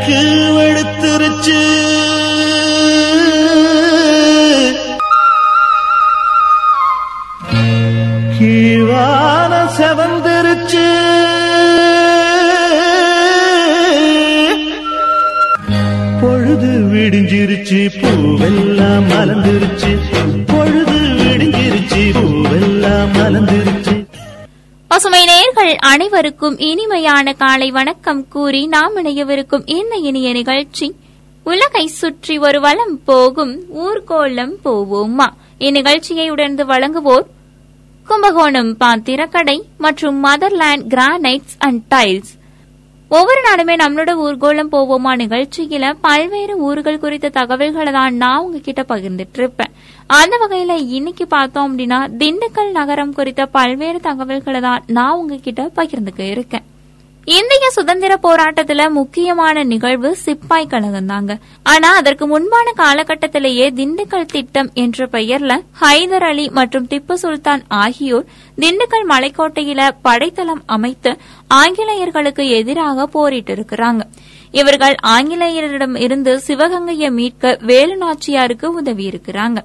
கிழக்கு உங்கள் அனைவருக்கும் இனிமையான காலை வணக்கம் கூறி நாம் இணையவிருக்கும் இந்த இனிய நிகழ்ச்சி? உலகை சுற்றி ஒரு வலம் போகும் ஊர்கோலம் போவோமா? இந்நிகழ்ச்சியை உடர்ந்து வழங்குவோர் கும்பகோணம் பாத்திரக்கடை மற்றும் மதர்லேண்ட் கிரானைட்ஸ் அண்ட் டைல்ஸ். ஒவ்வொரு நாளுமே நம்மளோட ஊர்கோலம் போவோமா நிகழ்ச்சியில பல்வேறு ஊர்கள் குறித்த தகவல்களை தான் நான் உங்ககிட்ட பகிர்ந்துட்டு இருப்பேன். அந்த வகையில இன்னைக்கு பார்த்தோம் அப்படின்னா திண்டுக்கல் நகரம் குறித்த பல்வேறு தகவல்களை தான் நான் உங்ககிட்ட பகிர்ந்துக்க இருக்கேன். இந்திய சுதந்திர போராட்டத்துல முக்கியமான நிகழ்வு சிப்பாய் கழகம் தாங்க ஆனா அதற்கு முன்பான காலகட்டத்திலேயே திண்டுக்கல் திட்டம் என்ற பெயர்ல ஹைதர் அலி மற்றும் திப்பு சுல்தான் ஆகியோர் திண்டுக்கல் மலைக்கோட்டையில படைத்தளம் அமைத்து ஆங்கிலேயர்களுக்கு எதிராக போரிட்டு இருக்கிறாங்க இவர்கள் ஆங்கிலேயரிடம் இருந்து சிவகங்கையை மீட்க வேலுநாச்சியாருக்கு உதவி இருக்கிறாங்க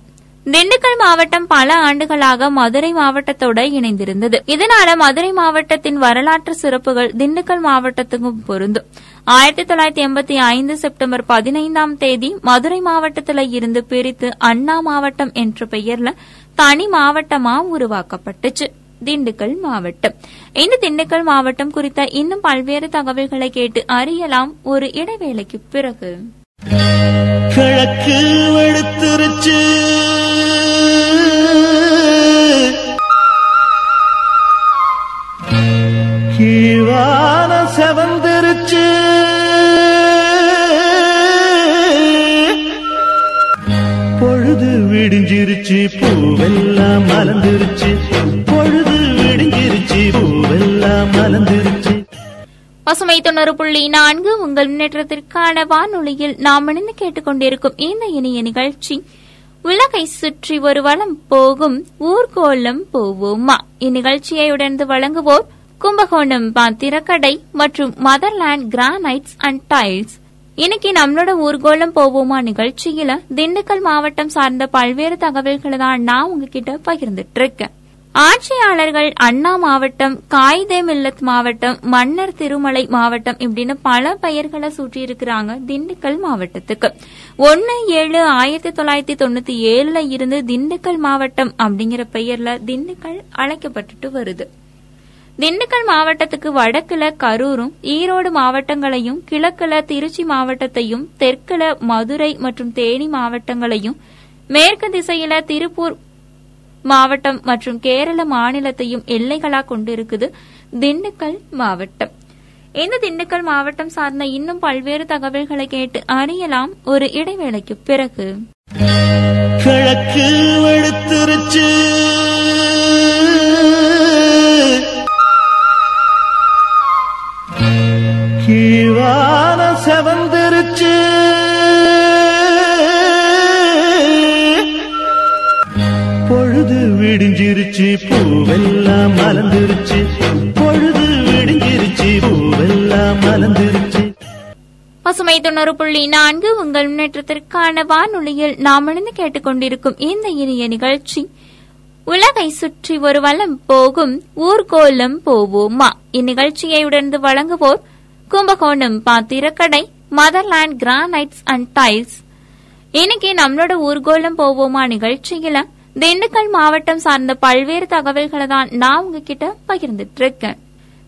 திண்டுக்கல் மாவட்டம் பல ஆண்டுகளாக மதுரை மாவட்டத்தோட இணைந்திருந்தது. இதனால மதுரை மாவட்டத்தின் வரலாற்று சிறப்புகள் திண்டுக்கல் மாவட்டத்துக்கும் பொருந்தும். ஆயிரத்தி தொள்ளாயிரத்தி எண்பத்தி ஐந்து செப்டம்பர் பதினைந்தாம் தேதி மதுரை மாவட்டத்தில் இருந்து பிரித்து அண்ணா மாவட்டம் என்ற பெயர்ல தனி மாவட்டமா உருவாக்கப்பட்டுச்சு. திண்டுக்கல் மாவட்டம். இந்த திண்டுக்கல் மாவட்டம் குறித்த இன்னும் பல்வேறு தகவல்களை கேட்டு அறியலாம் ஒரு இடைவேளைக்கு பிறகு. கிழக்கு செவந்திருச்சு. பொழுது விடிஞ்சிருச்சு பூவெல்லாம் மலர்ந்துருச்சு. பொழுது விடிஞ்சிருச்சு பூவெல்லாம் மலர்ந்துருச்சு. பசுமை தொண்ணூறு புள்ளி நான்கு உங்கள் முன்னேற்றத்திற்கான வானொலியில் நாம் இணைந்து கேட்டுக்கொண்டிருக்கும் இந்த இணைய நிகழ்ச்சி. உலகை சுற்றி ஒரு வளம் போகும் ஊர்கோலம் போவோமா? இந்நிகழ்ச்சியை உடனே வழங்குவோர் கும்பகோணம் பாத்திரக்கடை மற்றும் மதர்லேண்ட் கிரானைட்ஸ் அண்ட் டைல்ஸ். இன்னைக்கு நம்மளோட ஊர்கோலம் போவோமா நிகழ்ச்சியில திண்டுக்கல் மாவட்டம் சார்ந்த பல்வேறு தகவல்களை தான் நான் உங்ககிட்ட பகிர்ந்துட்டு இருக்கேன் ஆட்சியாளர்கள் அண்ணா மாவட்டம் காயிதே மில்லத் மாவட்டம் மன்னர் திருமலை மாவட்டம் இப்படின்னு பல பெயர்களை சூட்டி இருக்கிறாங்க திண்டுக்கல் மாவட்டத்துக்கு. ஒன்னு ஏழு ஆயிரத்தி தொள்ளாயிரத்தி தொண்ணூத்தி ஏழுல இருந்து திண்டுக்கல் மாவட்டம் அப்படிங்கிற பெயர்ல திண்டுக்கல் அழைக்கப்பட்டுட்டு வருது. திண்டுக்கல் மாவட்டத்துக்கு வடக்குல கரூரும் ஈரோடு மாவட்டங்களையும் கிழக்குல திருச்சி மாவட்டத்தையும் தெற்குல மதுரை மற்றும் தேனி மாவட்டங்களையும் மேற்கு திசையில திருப்பூர் மாவட்டம் மற்றும் கேரள மாநிலத்தையும் எல்லைகளா கொண்டிருக்குது திண்டுக்கல் மாவட்டம். இந்த திண்டுக்கல் மாவட்டம் சார்ந்த இன்னும் பல்வேறு தகவல்களை கேட்டு அறியலாம் ஒரு இடைவேளைக்கு பிறகு. கிழக்கு வானம் செவந்திருச்சு. பொழுது விடிஞ்சிருச்சு பூவெல்லாம் மலர்ந்துருச்சு. பொழுது விடிஞ்சிருச்சு பூவெல்லாம் மலர்ந்துருச்சு. பசுமை தொண்ணூறு புள்ளி நான்கு உங்கள் முன்னேற்றத்திற்கான வானொலியில் நாம் இணைந்து கேட்டுக்கொண்டிருக்கும் இந்த இனிய நிகழ்ச்சி. உலகை சுற்றி ஒரு வலம் போகும் ஊர்கோலம் போவோமா? இந்நிகழ்ச்சியை உடர்ந்து வழங்குவோர் கும்பகோணம் பாத்திரக்கடை மதர்லேண்ட் கிரானைட்ஸ் அண்ட் டைல்ஸ் இன்னைக்கு நம்மளோட ஊர்கோலம் போவோமா நிகழ்ச்சியில திண்டுக்கல் மாவட்டம் சார்ந்த பல்வேறு தகவல்களை தான் நான் உங்ககிட்ட பகிர்ந்துட்டு இருக்கேன்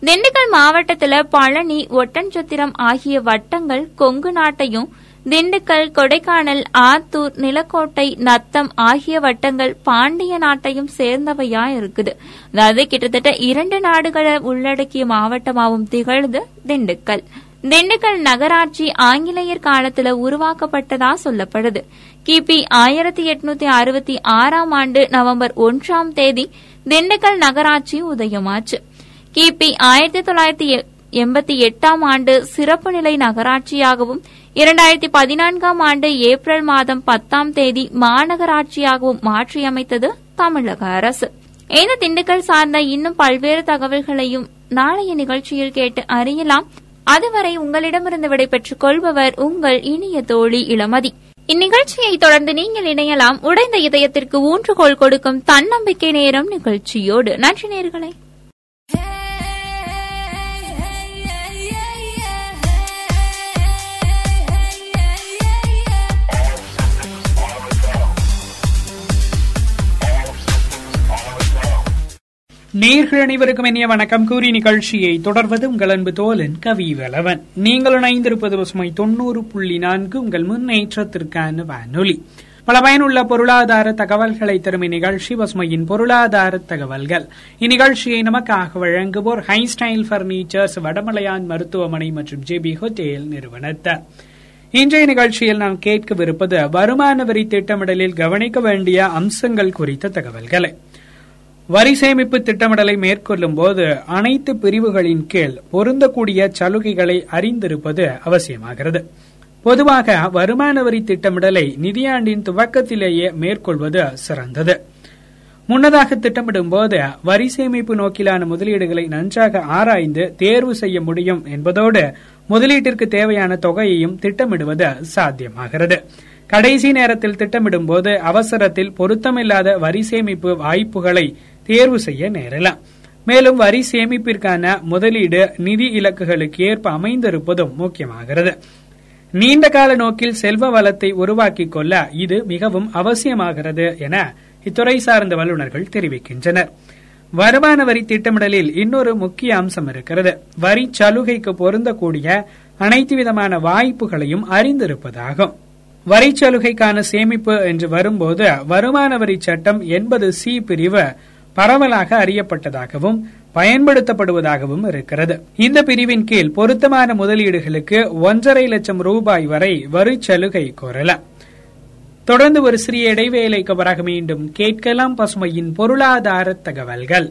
திண்டுக்கல் மாவட்டத்துல பழனி ஒட்டன்சத்திரம் ஆகிய வட்டங்கள் கொங்கு நாட்டையும் திண்டுக்கல் கொடைக்கானல் ஆத்தூர் நிலக்கோட்டை நத்தம் ஆகிய வட்டங்கள் பாண்டிய நாட்டையும் சேர்ந்தவையா இருக்குது அதாவது கிட்டத்தட்ட இரண்டு நாடுகளை உள்ளடக்கிய மாவட்டமாகவும் திகழ்ந்து திண்டுக்கல். திண்டுக்கல் நகராட்சி ஆங்கிலேயர் காலத்துல உருவாக்கப்பட்டதா சொல்லப்படுது. கிபி ஆயிரத்தி எட்நூத்தி அறுபத்தி ஆறாம் ஆண்டு நவம்பர் ஒன்றாம் தேதி திண்டுக்கல் நகராட்சி உதயமாச்சு. கிபி ஆயிரத்தி தொள்ளாயிரத்தி எண்பத்தி எட்டாம் ஆண்டு சிறப்பு நிலை நகராட்சியாகவும் இரண்டாயிரத்தி பதினான்காம் ஆண்டு ஏப்ரல் மாதம் பத்தாம் தேதி மாநகராட்சியாகவும் மாற்றியமைத்தது தமிழக அரசு. இந்த திண்டுக்கல் சார்ந்த இன்னும் பல்வேறு தகவல்களையும் நாளைய நிகழ்ச்சியில் கேட்டு அறியலாம். அதுவரை உங்களிடமிருந்து விடைபெற்றுக் கொள்பவர் உங்கள் இனிய தோழி இளமதி. இந்நிகழ்ச்சியை தொடர்ந்து நீங்கள் இணையலாம். உடைந்த இதயத்திற்கு ஊன்றுகோல் கொடுக்கும் தன்னம்பிக்கை நேரம் நிகழ்ச்சியோடு. நன்றி நேர்களே. நேர்கள் அனைவருக்கும் இனிய வணக்கம். கூறி நிகழ்ச்சியை தொடர்வது உங்கள் அன்பு தோலன் கவி வலவன். நீங்கள் இணைந்திருப்பது பசுமை தொண்ணூறு புள்ளி நான்கு உங்கள் முன்னேற்றத்திற்கான வானொலி. பல பயனுள்ள பொருளாதார தகவல்களை தரும் இந்நிகழ்ச்சி பசுமையின் பொருளாதார தகவல்கள். இந்நிகழ்ச்சியை நமக்காக வழங்குவோர் ஹை ஸ்டைல் பர்னிச்சர்ஸ் வடமலையான் மருத்துவமனை மற்றும் ஜேபி ஹோட்டேல் நிறுவனத்தார் இன்றைய நிகழ்ச்சியில் நாம் கேட்கவிருப்பது வருமான வரி திட்டமிடலில் கவனிக்க வேண்டிய அம்சங்கள் குறித்த தகவல்களை. வரி சேமிப்பு திட்டமிடலை மேற்கொள்ளும் போது அனைத்து பிரிவுகளின் கீழ் பொருந்தக்கூடிய சலுகைகளை அறிந்திருப்பது அவசியமாகிறது. பொதுவாக வருமான வரி திட்டமிடலை நிதியாண்டின் துவக்கத்திலேயே மேற்கொள்வது சிறந்தது. முன்னதாக திட்டமிடும் போது வரி சேமிப்பு நோக்கிலான முதலீடுகளை நன்றாக ஆராய்ந்து தேர்வு செய்ய முடியும் என்பதோடு முதலீட்டிற்கு தேவையான தொகையையும் திட்டமிடுவது சாத்தியமாகிறது. கடைசி நேரத்தில் திட்டமிடும் போது அவசரத்தில் பொருத்தமில்லாத வரி சேமிப்பு வாய்ப்புகளை தேர்வு செய்ய நேரலாம். மேலும் வரி சேமிப்பிற்கான முதலீடு நிதி இலக்குகளுக்கு ஏற்ப அமைந்திருப்பதும் முக்கியமாகிறது. நீண்ட கால நோக்கில் செல்வ வளத்தை உருவாக்கிக் கொள்ள இது மிகவும் அவசியமாகிறது என இத்துறை சார்ந்த வல்லுநர்கள் தெரிவிக்கின்றனர். வருமான வரி திட்டமிடலில் இன்னொரு முக்கிய அம்சம் இருக்கிறது. வரி சலுகைக்கு பொருந்தக்கூடிய அனைத்து விதமான வாய்ப்புகளையும் அறிந்திருப்பதாகும். வரி சலுகைக்கான சேமிப்பு என்று வரும்போது வருமான வரி சட்டம் எண்பது சி பிரிவு பரவலாக அறியப்பட்டதாகவும் பயன்படுத்தப்படுவதாகவும் இருக்கிறது. இந்த பிரிவின் கீழ் பொருத்தமான முதலீடுகளுக்கு ஒன்றரை லட்சம் ரூபாய் வரை வரி சலுகை கோரலாம் தொடர்ந்து ஒரு சிறிய இடைவேளைக்கு பிறகு மீண்டும் கேட்கலாம் பசுமையின் பொருளாதார தகவல்கள்.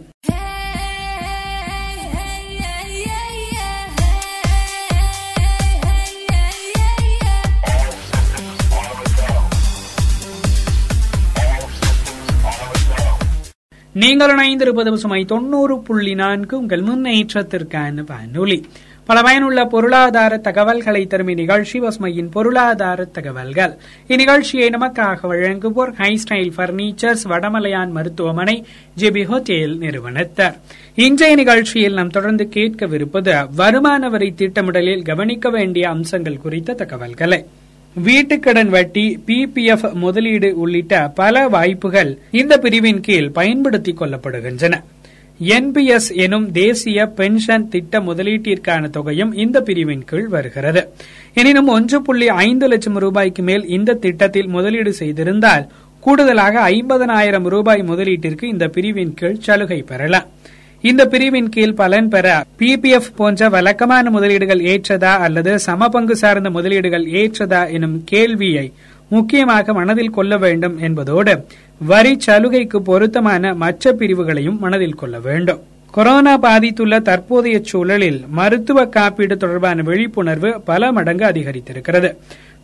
நீங்கள் இணைந்திருப்பது பசுமை தொண்ணூறு புள்ளி நான்கு உங்கள் முன்னேற்றத்திற்கான வானொலி. பல பயனுள்ள பொருளாதார தகவல்களை தரும் இந்நிகழ்ச்சி பசுமையின் பொருளாதார தகவல்கள். இந்நிகழ்ச்சியை நமக்காக வழங்குவோர் ஹை ஸ்டைல் பர்னிச்சர்ஸ் வடமலையான் மருத்துவமனை ஜெபி ஹோட்டேல் நிறுவனத்தார். இன்றைய நிகழ்ச்சியில் நாம் தொடர்ந்து கேட்கவிருப்பது வருமான வரி திட்டமிடலில் கவனிக்க வேண்டிய அம்சங்கள் குறித்த தகவல்களை. வீட்டுக்கடன் வட்டி பிபிஎஃப் முதலீடு உள்ளிட்ட பல வாய்ப்புகள் இந்த பிரிவின் கீழ் பயன்படுத்திக் கொள்ளப்படுகின்றன. என்பிஎஸ் எனும் தேசிய பென்ஷன் திட்ட முதலீட்டிற்கான தொகையும் இந்த பிரிவின் கீழ் வருகிறது. எனினும் ஒன்று புள்ளி ஐந்து லட்சம் ரூபாய்க்கு மேல் இந்த திட்டத்தில் முதலீடு செய்திருந்தால் கூடுதலாக ஐம்பதனாயிரம் ரூபாய் முதலீட்டிற்கு இந்த பிரிவின் கீழ் சலுகை பெறலாம். இந்த பிரிவின் கீழ் பலன் பெற பிபிஎஃப் போன்ற வழக்கமான முதலீடுகள் ஏற்றதா அல்லது சமபங்கு சார்ந்த முதலீடுகள் ஏற்றதா எனும் கேள்வியை முக்கியமாக மனதில் கொள்ள வேண்டும் என்பதோடு வரி சலுகைக்கு பொருத்தமான மற்ற பிரிவுகளையும் மனதில் கொள்ள வேண்டும். கொரோனா பாதித்துள்ள தற்போதைய சூழலில் மருத்துவ காப்பீடு தொடர்பான விழிப்புணர்வு பல மடங்கு அதிகரித்திருக்கிறது.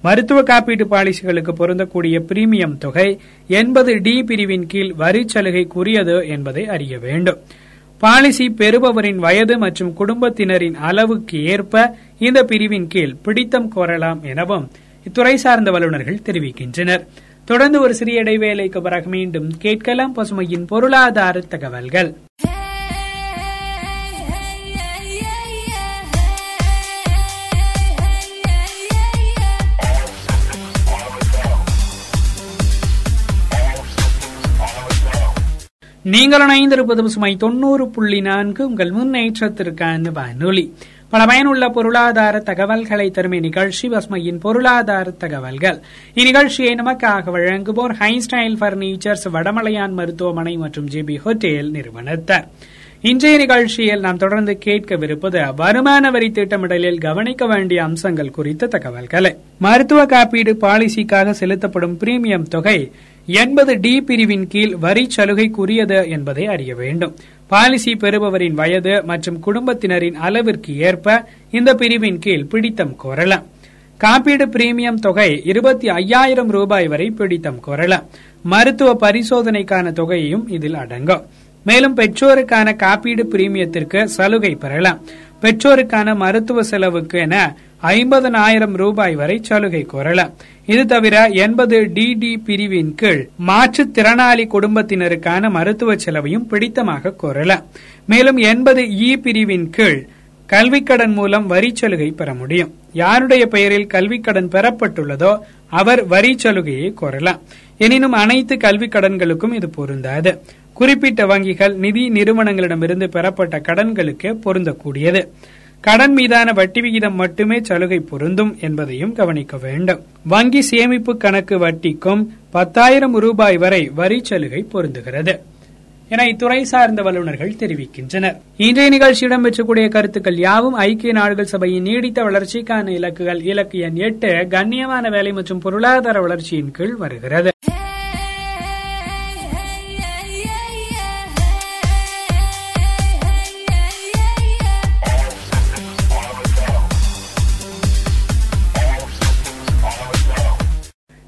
மருத்துவ காப்பீட்டு பாலிசிகளுக்கு பொருந்தக்கூடிய பிரீமியம் தொகை எண்பது டி பிரிவின் கீழ் வரி சலுகைக்குரியது என்பதை அறிய வேண்டும். பாலிசி பெறுபவரின் வயது மற்றும் குடும்பத்தினரின் அளவுக்கு ஏற்ப இந்த பிரிவின் கீழ் பிடித்தம் கோரலாம் எனவும் இத்துறை சார்ந்த வல்லுநர்கள் தெரிவிக்கின்றனர். தொடர்ந்து ஒரு சிறிய இடைவேளைக்கு பிறகு மீண்டும் கேட்கலாம் பசுமையின் பொருளாதார தகவல்கள். நீங்கள் இணைந்திருப்பது பசுமை தொண்ணூறு புள்ளி நான்கு. உங்கள் முன்னேற்றத்திற்கான வானொலி. பல பயனுள்ள பொருளாதார தகவல்களை தரும் இந்நிகழ்ச்சி பசுமையின் பொருளாதார தகவல்கள். இந்நிகழ்ச்சியை நமக்காக வழங்குவோர் ஹைஸ்டைல் பர்னிச்சர்ஸ் வடமலையான் மருத்துவமனை மற்றும் ஜிபி ஹோட்டேல் நிறுவனத்தார். இன்றைய நிகழ்ச்சியில் நாம் தொடர்ந்து கேட்கவிருப்பது வருமான வரி திட்டமிடலில் கவனிக்க வேண்டிய அம்சங்கள் குறித்த தகவல்களை. மருத்துவ காப்பீடு பாலிசிக்காக செலுத்தப்படும் பிரீமியம் தொகை எண்பது டி பிரிவின் கீழ் வரி சலுகைக்குரியது என்பதை அறிய வேண்டும். பாலிசி பெறுபவரின் வயது மற்றும் குடும்பத்தினரின் அளவிற்கு ஏற்ப இந்த பிரிவின் கீழ் பிடித்தம் கோரலாம். காப்பீடு பிரீமியம் தொகை இருபத்தி ஐயாயிரம் ரூபாய் வரை பிடித்தம் கோரலாம். மருத்துவ பரிசோதனைக்கான தொகையையும் இதில் அடங்கும். மேலும் பெற்றோருக்கான காப்பீடு பிரீமியத்திற்கு சலுகை பெறலாம். பெற்றோருக்கான மருத்துவ செலவுக்கு என ஐம்பதனாயிரம் ரூபாய் வரை சலுகை கோரலாம் இது தவிர எண்பது டிடி பிரிவின் கீழ் மாற்றுத்திறனாளி குடும்பத்தினருக்கான மருத்துவ செலவையும் பிடித்தமாக கோரலாம் மேலும் எண்பது இ பிரிவின் கீழ் கல்விக்கடன் மூலம் வரி சலுகை பெற முடியும். யாருடைய பெயரில் கல்விக்கடன் பெறப்பட்டுள்ளதோ அவர் வரி சலுகையை கோரலாம் எனினும் அனைத்து கல்விக் கடன்களுக்கும் இது பொருந்தாது. குறிப்பிட்ட வங்கிகள் நிதி நிறுவனங்களிடமிருந்து பெறப்பட்ட கடன்களுக்கு பொருந்தக்கூடியது. கடன் மீதான வட்டி விகிதம் மட்டுமே சலுகை பொருந்தும் என்பதையும் கவனிக்க வேண்டும். வங்கி சேமிப்பு கணக்கு வட்டிக்கும் பத்தாயிரம் ரூபாய் வரை வரி சலுகை பொருந்துகிறது என இத்துறை சார்ந்த வல்லுநர்கள் தெரிவிக்கின்றனர். இன்றைய நிகழ்ச்சி இடம்பெற்றக்கூடிய கருத்துக்கள் யாவும்? ஐக்கிய நாடுகள் சபையின் நீடித்த வளர்ச்சிக்கான இலக்குகள் இலக்கு எண் எட்டு கண்ணியமான வேலை மற்றும் பொருளாதார வளர்ச்சியின் கீழ் வருகிறது.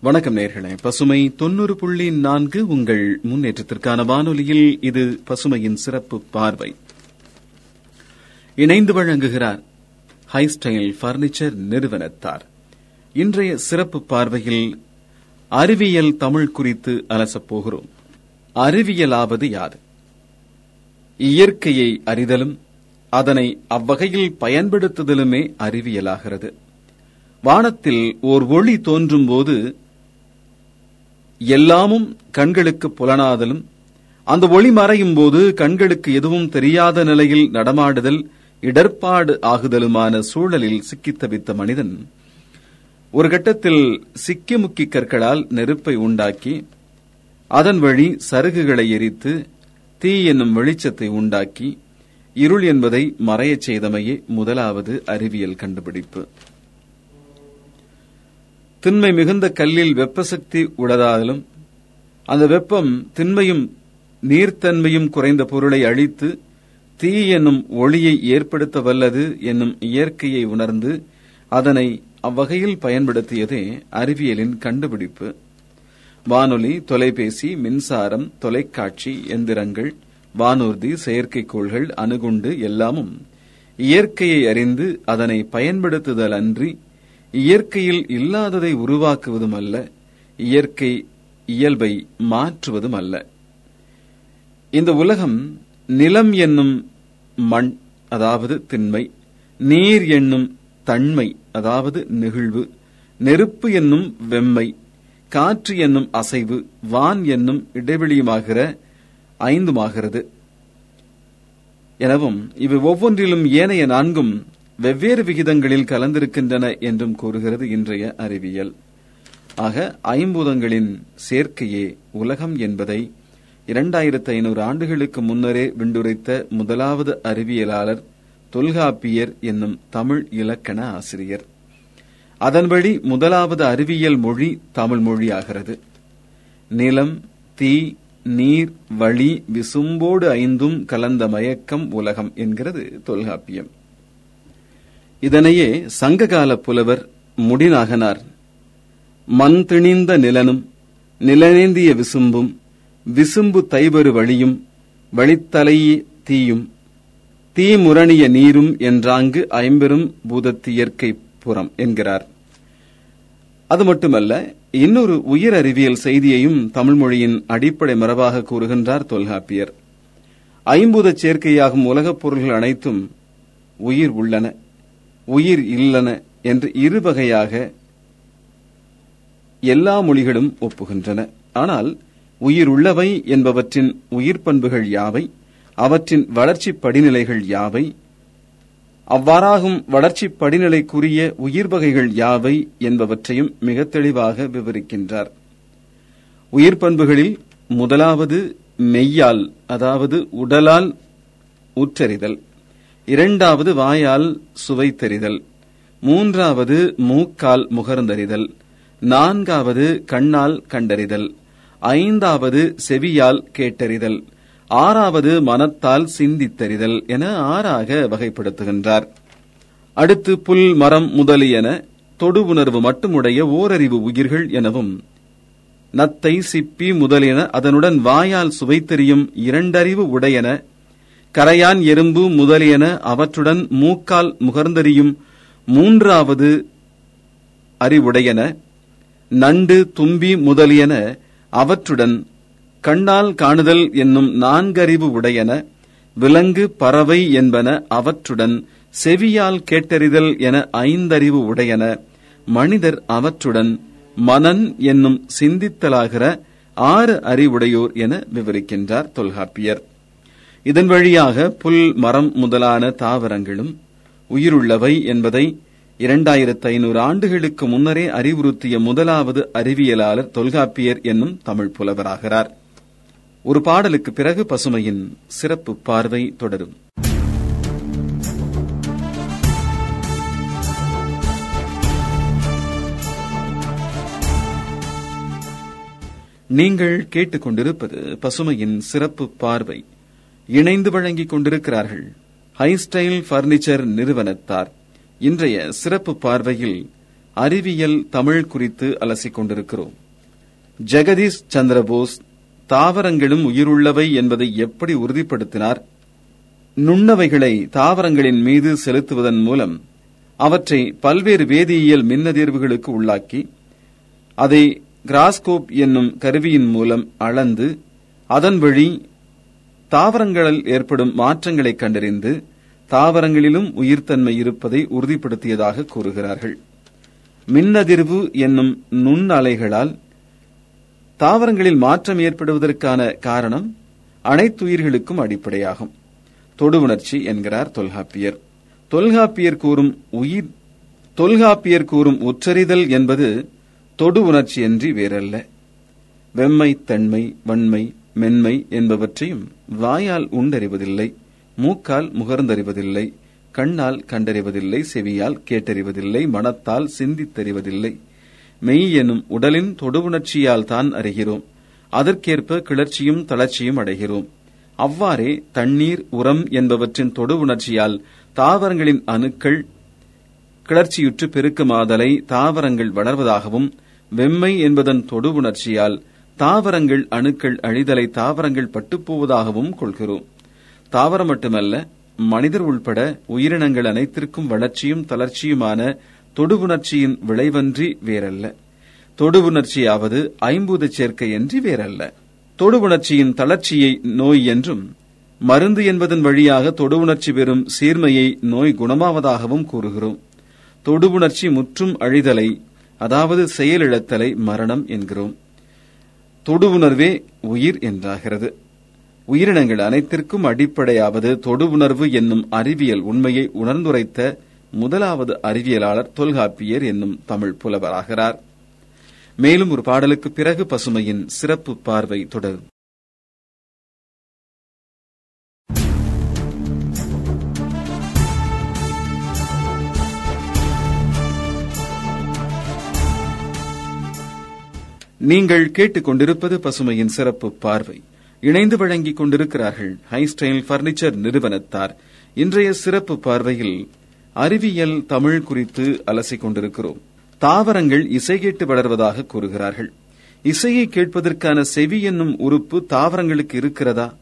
வணக்கம் நேர்களே. பசுமை தொண்ணூறு புள்ளி நான்கு உங்கள் முன்னேற்றத்திற்கான வானொலியில் இது பசுமையின் சிறப்பு பார்வை. இணைந்து வழங்குகிறார் ஹைஸ்டைல் பர்னிச்சர் நிறுவனத்தார். இன்றைய சிறப்பு பார்வையில் அறிவியல் தமிழ் குறித்து அலசப்போகிறோம் அறிவியலாவது யாது இயற்கையை அறிதலும் அதனை அவ்வகையில் பயன்படுத்துதலுமே அறிவியலாகிறது. வானத்தில் ஓர் ஒளி தோன்றும் போது எல்லாமும் கண்களுக்கு புலனாதலும் அந்த ஒளி மறையும் போது கண்களுக்கு எதுவும் தெரியாத நிலையில் நடமாடுதல் இடர்பாடு ஆகுதலுமான சூழலில் சிக்கித் தவித்த மனிதன் ஒரு கட்டத்தில் சிக்கி முக்கி கற்களால் நெருப்பை உண்டாக்கி அதன் வழி சருகுகளை எரித்து தீ என்னும் வெளிச்சத்தை உண்டாக்கி இருள் என்பதை மறையச் செய்தமையே முதலாவது அறிவியல் கண்டுபிடிப்பு. திண்மை மிகுந்த கல்லில் வெப்பசக்தி உளதாலும் அந்த வெப்பம் திண்மையும் நீர்த்தன்மையும் குறைந்த பொருளை அழித்து தீ என்னும் ஒளியை ஏற்படுத்த வல்லது என்னும் இயற்கையை உணர்ந்து அதனை அவ்வகையில் பயன்படுத்தியதே அறிவியலின் கண்டுபிடிப்பு. வானொலி தொலைபேசி மின்சாரம் தொலைக்காட்சி எந்திரங்கள் வானூர்தி செயற்கைக்கோள்கள் அணுகுண்டு எல்லாமும் இயற்கையை அறிந்து அதனை பயன்படுத்துதல் அன்றி இயற்கையில் இல்லாததை உருவாக்குவதும் அல்ல இயற்கை இயல்பை மாற்றுவதும் அல்ல. இந்த உலகம் நிலம் என்னும் மண் அதாவது திண்மை நீர் என்னும் தன்மை அதாவது நெகிழ்வு நெருப்பு என்னும் வெம்மை காற்று என்னும் அசைவு வான் என்னும் இடைவெளியுமாகிற ஐந்துமாகிறது. எனவும் இவை ஒவ்வொன்றிலும் ஏனைய நான்கும் வெவ்வேறு விகிதங்களில் கலந்திருக்கின்றன என்றும் கூறுகிறது இன்றைய அறிவியல். ஆக ஐம்பூதங்களின் சேர்க்கையே உலகம் என்பதை இரண்டாயிரத்து ஐநூறு ஆண்டுகளுக்கு முன்னரே விண்டுரைத்த முதலாவது அறிவியலாளர் தொல்காப்பியர் என்னும் தமிழ் இலக்கண ஆசிரியர். அதன்படி முதலாவது அறிவியல் மொழி தமிழ் மொழியாகிறது. நிலம் தீ நீர் வழி விசும்போடு ஐந்தும் கலந்த மயக்கம் உலகம் என்கிறது தொல்காப்பியம். இதனையே சங்ககால புலவர் முடிநாகனார். மண் திணிந்த நிலனும் நிலநேந்திய விசும்பும் விசும்பு தைவரு வழியும் வழித்தலையே தீயும் தீமுரணிய நீரும் என்றாங்கு ஐம்பெரும் பூதத்தியற்கை புறம் என்கிறார். அது மட்டுமல்ல இன்னொரு உயிர் அறிவியல் செய்தியையும் தமிழ்மொழியின் அடிப்படை மரபாக கூறுகின்றார் தொல்காப்பியர். ஐம்பூத சேர்க்கையாகும் உலகப் பொருள்கள் அனைத்தும் உயிர் உள்ளன. உயிர் இல்லன என்று இரு வகையாக எல்லா மொழிகளும் ஒப்புகின்றன. ஆனால் உயிர் உள்ளவை என்பவற்றின் உயிர் பண்புகள் யாவை? அவற்றின் வளர்ச்சி படிநிலைகள் யாவை? அவ்வாறாகும் வளர்ச்சி படிநிலைக்குரிய உயிர் வகைகள் யாவை என்பவற்றையும் மிக தெளிவாக விவரிக்கின்றார். உயிர் பண்புகளில் முதலாவது மெய்யால் அதாவது உடலால் உற்றறிதல் இரண்டாவது வாயால் சுவைத்தறிதல். மூன்றாவது மூக்கால் முகர்ந்தறிதல். நான்காவது கண்ணால் கண்டறிதல். ஐந்தாவது செவியால் கேட்டறிதல். ஆறாவது மனத்தால் சிந்தித்தறிதல் என ஆறாக வகைப்படுத்துகின்றார். அடுத்து புல் மரம் முதலியன தொடு உணர்வு மட்டுமுடைய ஓரறிவு உயிர்கள் எனவும் நத்தை சிப்பி முதலியன அதனுடன் வாயால் சுவைத்தெறியும் இரண்டறிவு உடையன கரையான் எறும்பு முதலியன அவற்றுடன் மூக்கால் முகர்ந்தறியும் மூன்றாவது அறிவுடையன. நண்டு தும்பி முதலியன அவற்றுடன் கண்ணால் காணுதல் என்னும் நான்கறிவு உடையன. விலங்கு பறவை என்பன அவற்றுடன் செவியால் கேட்டறிதல் என ஐந்தறிவு உடையன. மனிதர் அவற்றுடன் மனன் என்னும் சிந்தித்தலாகிற ஆறு அறிவுடையோர் என விவரிக்கின்றார் தொல்காப்பியர். இதன் வழியாக புல் மரம் முதலான தாவரங்களும் உயிருள்ளவை என்பதை இரண்டாயிரத்து ஐநூறு ஆண்டுகளுக்கு முன்னரே அறிவுறுத்திய முதலாவது அறிவியலாளர் தொல்காப்பியர் என்னும் தமிழ் புலவராகிறார். ஒரு பாடலுக்கு பிறகு பசுமையின் சிறப்பு பார்வை தொடரும். நீங்கள் கேட்டுக்கொண்டிருப்பது பசுமையின் சிறப்பு பார்வை. இணைந்து வழங்கிக் கொண்டிருக்கிறார்கள். ஹைஸ்டைல் பர்னிச்சர் நிறுவனத்தார். இன்றைய சிறப்பு பார்வையில் அறிவியல் தமிழ் குறித்து அலசிக் கொண்டிருக்கிறோம். ஜெகதீஷ் சந்திரபோஸ் தாவரங்களும் உயிருள்ளவை என்பதை எப்படி உறுதிப்படுத்தினார்? நுண்ணவைகளை தாவரங்களின் மீது செலுத்துவதன் மூலம் அவற்றை பல்வேறு வேதியியல் மின்னதிர்வுகளுக்கு உள்ளாக்கி அதை கிராஸ்கோப் என்னும் கருவியின் மூலம் அளந்து அதன் வழி தாவரங்களில் ஏற்படும் மாற்றங்களை கண்டறிந்து தாவரங்களிலும் உயிர்த்தன்மை இருப்பதை உறுதிப்படுத்தியதாக கூறுகிறார்கள். மின்னதிர்வு என்னும் நுண் அலைகளால் தாவரங்களில் மாற்றம் ஏற்படுவதற்கான காரணம் அனைத்து உயிர்களுக்கும் அடிப்படையாகும். தொடு உணர்ச்சி என்கிறார் தொல்காப்பியர். தொல்காப்பியர் கூறும் உயிர் தொல்காப்பியர் கூறும் உச்சரிதல் என்பது தொடு உணர்ச்சி என்று வேறல்ல. வெம்மை தன்மை வன்மை மென்மை என்பவற்றையும் வாயால் உண்டறிவதில்லை மூக்கால் முகர்ந்தறிவதில்லை கண்ணால் கண்டறிவதில்லை செவியால் கேட்டறிவதில்லை மனத்தால் சிந்தித்தறிவதில்லை. மெய் எனும் உடலின் தொடுவுணர்ச்சியால் தான் அறிகிறோம். அதற்கேற்ப கிளர்ச்சியும் தளர்ச்சியும் அடைகிறோம். அவ்வாறே தண்ணீர் உரம் என்பவற்றின் தொடு உணர்ச்சியால் தாவரங்களின் அணுக்கள் கிளர்ச்சியுற்று பெருக்குமாதலை தாவரங்கள் வளர்வதாகவும் வெம்மை என்பதன் தொடு உணர்ச்சியால் தாவரங்கள் அணுக்கள் அழிதலை தாவரங்கள் பட்டுப்போவதாகவும் கொள்கிறோம். தாவரம் மட்டுமல்ல மனிதர் உள்பட உயிரினங்கள் அனைத்திற்கும் வளர்ச்சியும் தளர்ச்சியுமான தொடுபுணர்ச்சியின் விளைவன்றி வேறல்ல. தொடுபுணர்ச்சியாவது ஐம்பது ஐம்பூத சேர்க்கை என்று வேறல்ல. தொடு உணர்ச்சியின் தளர்ச்சியை நோய் என்றும் மருந்து என்பதன் வழியாக தொடுவுணர்ச்சி பெறும் சீர்மையை நோய் குணமாவதாகவும் கூறுகிறோம். தொடுவுணர்ச்சி முற்றும் அழிதலை அதாவது செயலிழத்தலை மரணம் என்கிறோம். தொடு உணர்வே உயிர் என்றாகிறது. உயிரினங்கள் அனைத்திற்கும் அடிப்படையாவது தொடு உணர்வு என்னும் அறிவியல் உண்மையை உணர்ந்துரைத்த முதலாவது அறிவியலாளர் தொல்காப்பியர் என்னும் தமிழ் புலவராகிறார். மேலும் ஒரு பாடலுக்கு பிறகு பசுமையின் சிறப்பு பார்வை தொடரும். நீங்கள் கேட்டுக்கொண்டிருப்பது பசுமையின் சிறப்பு பார்வை. இணைந்து வழங்கிக் கொண்டிருக்கிறார்கள் ஹைஸ்டைல் பர்னிச்சர் நிறுவனத்தார். இன்றைய சிறப்பு பார்வையில் அறிவியல் தமிழ் குறித்து அலசிக் கொண்டிருக்கிறோம். தாவரங்கள் இசை கேட்டு வளர்வதாக கூறுகிறார்கள். இசையை கேட்பதற்கான செவி என்னும் உறுப்பு தாவரங்களுக்கு இருக்கிறதா?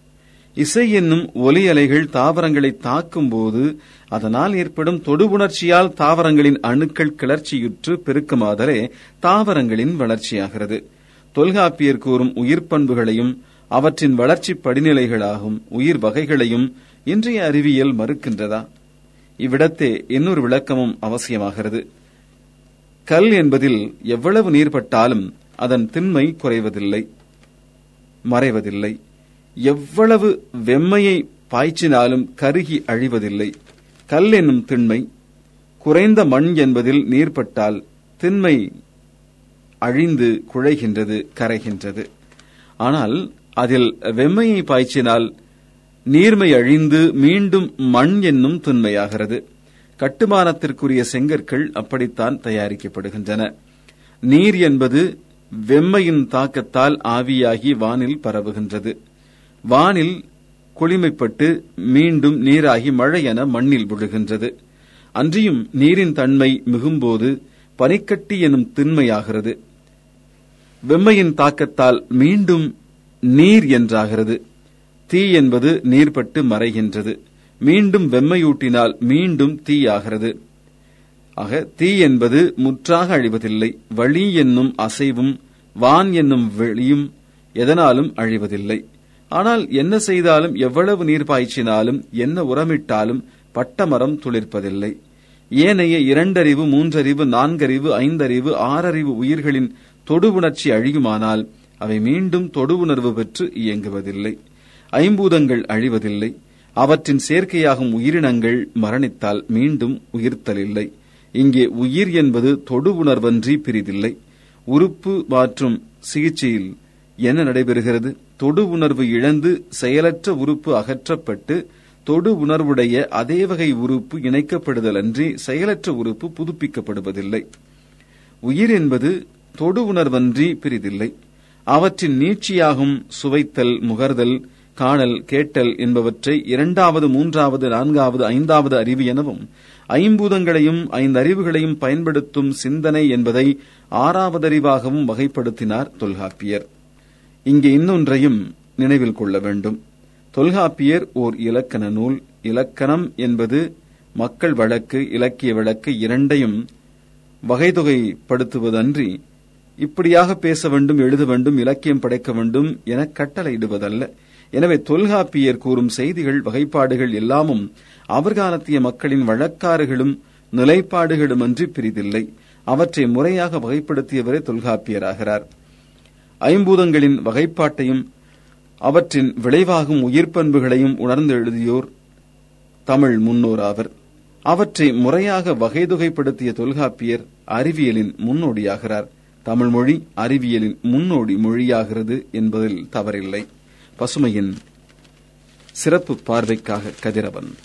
இசை என்னும் ஒலி அலைகள் தாவரங்களை தாக்கும் போது அதனால் ஏற்படும் தொடு உணர்ச்சியால் தாவரங்களின் அணுக்கள் கிளர்ச்சியுற்று பெருக்குமாதலே தாவரங்களின் வளர்ச்சியாகிறது. தொல்காப்பியர் கூறும் உயிர் பண்புகளையும் அவற்றின் வளர்ச்சி படிநிலைகளாகும் உயிர் வகைகளையும் இன்றைய அறிவியல் மறுக்கின்றதா? இவ்விடத்தே இன்னொரு விளக்கமும் அவசியமாகிறது. கல் என்பதில் எவ்வளவு நீர் பட்டாலும் அதன் திண்மை குறைவதில்லை மறைவதில்லை. எவ்வளவு வெம்மையை பாய்ச்சினாலும் கருகி அழிவதில்லை. கல் என்னும் திண்மை குறைந்த மண் என்பதில் நீர்பட்டால் திண்மை அழிந்து குழைகின்றது கரைகின்றது. ஆனால் அதில் வெம்மையை பாய்ச்சினால் நீர்மை அழிந்து மீண்டும் மண் என்னும் திண்மையாகிறது. கட்டுமானத்திற்குரிய செங்கற்கள் அப்படித்தான் தயாரிக்கப்படுகின்றன. நீர் என்பது வெம்மையின் தாக்கத்தால் ஆவியாகி வானில் பரவுகின்றது. வானில் குளிமைப்பட்டு மீண்டும் நீராகி மழை என மண்ணில் விழுகின்றது. அன்றியும் நீரின் தன்மை மிகும்போது பனிக்கட்டி எனும் திண்மையாகிறது. வெம்மையின் தாக்கத்தால் மீண்டும் நீர் என்றாகிறது. தீ என்பது நீர்பட்டு மறைகின்றது. மீண்டும் வெம்மையூட்டினால் மீண்டும் தீயாகிறது. ஆக தீ என்பது முற்றாக அழிவதில்லை. வழி என்னும் அசைவும் வான் என்னும் வெளியும் எதனாலும் அழிவதில்லை. ஆனால் என்ன செய்தாலும் எவ்வளவு நீர் பாய்ச்சினாலும் என்ன உரமிட்டாலும் பட்டமரம் துளிர்ப்பதில்லை. ஏனைய இரண்டறிவு மூன்றறிவு நான்கறிவு ஐந்தறிவு ஆறறிவு உயிர்களின் தொடு உணர்ச்சி அழியுமானால் அவை மீண்டும் தொடு உணர்வு பெற்று இயங்குவதில்லை. ஐம்பூதங்கள் அழிவதில்லை. அவற்றின் சேர்க்கையாகும் உயிரினங்கள் மரணித்தால் மீண்டும் உயிர்த்தலில்லை. இங்கே உயிர் என்பது தொடு உணர்வன்றி பிரிதில்லை. உறுப்பு மாற்றும் சிகிச்சையில் என்ன நடைபெறுகிறது? தொடு உணர்வு இழந்து செயலற்ற உறுப்பு அகற்றப்பட்டு தொடு உணர்வுடைய அதே வகை உறுப்பு இணைக்கப்படுதல் அன்றி செயலற்ற உறுப்பு புதுப்பிக்கப்படுவதில்லை. உயிர் என்பது தொடு உணர்வன்றி பிரிதில்லை. அவற்றின் நீட்சியாகும் சுவைத்தல் முகர்தல் காணல் கேட்டல் என்பவற்றை இரண்டாவது மூன்றாவது நான்காவது ஐந்தாவது அறிவு எனவும் ஐம்பூதங்களையும் ஐந்தறிவுகளையும் பயன்படுத்தும் சிந்தனை என்பதை ஆறாவதறிவாகவும் வகைப்படுத்தினார் தொல்காப்பியர். இங்கே இன்னொன்றையும் நினைவில் கொள்ள வேண்டும். தொல்காப்பியர் ஓர் இலக்கண நூல். இலக்கணம் என்பது மக்கள் வழக்கு இலக்கிய வழக்கு இரண்டையும் வகைதொகைப்படுத்துவதன்றி இப்படியாக பேச வேண்டும் எழுத வேண்டும் இலக்கியம் படைக்க வேண்டும் என கட்டளையிடுவதல்ல. எனவே தொல்காப்பியர் கூறும் செய்திகள் வகைப்பாடுகள் எல்லாமும் அவர்காலத்திய மக்களின் வழக்காறுகளும் நிலைப்பாடுகளும் அன்றி பிரிதில்லை. அவற்றை முறையாக வகைப்படுத்தியவரே தொல்காப்பியராகிறார். ஐம்பூதங்களின் வகைப்பாட்டையும் அவற்றின் விளைவாகும் உயிர் பண்புகளையும் உணர்ந்து எழுதியோர் தமிழ் முன்னோர் ஆவர் அவற்றை முறையாக வகைதொகைப்படுத்திய தொல்காப்பியர் அறிவியலின் முன்னோடியாகிறார். தமிழ் மொழி அறிவியலின் முன்னோடி மொழியாகிறது என்பதில் தவறில்லை. பசுமையின் சிறப்பு பார்வைக்காக கதிரவன்.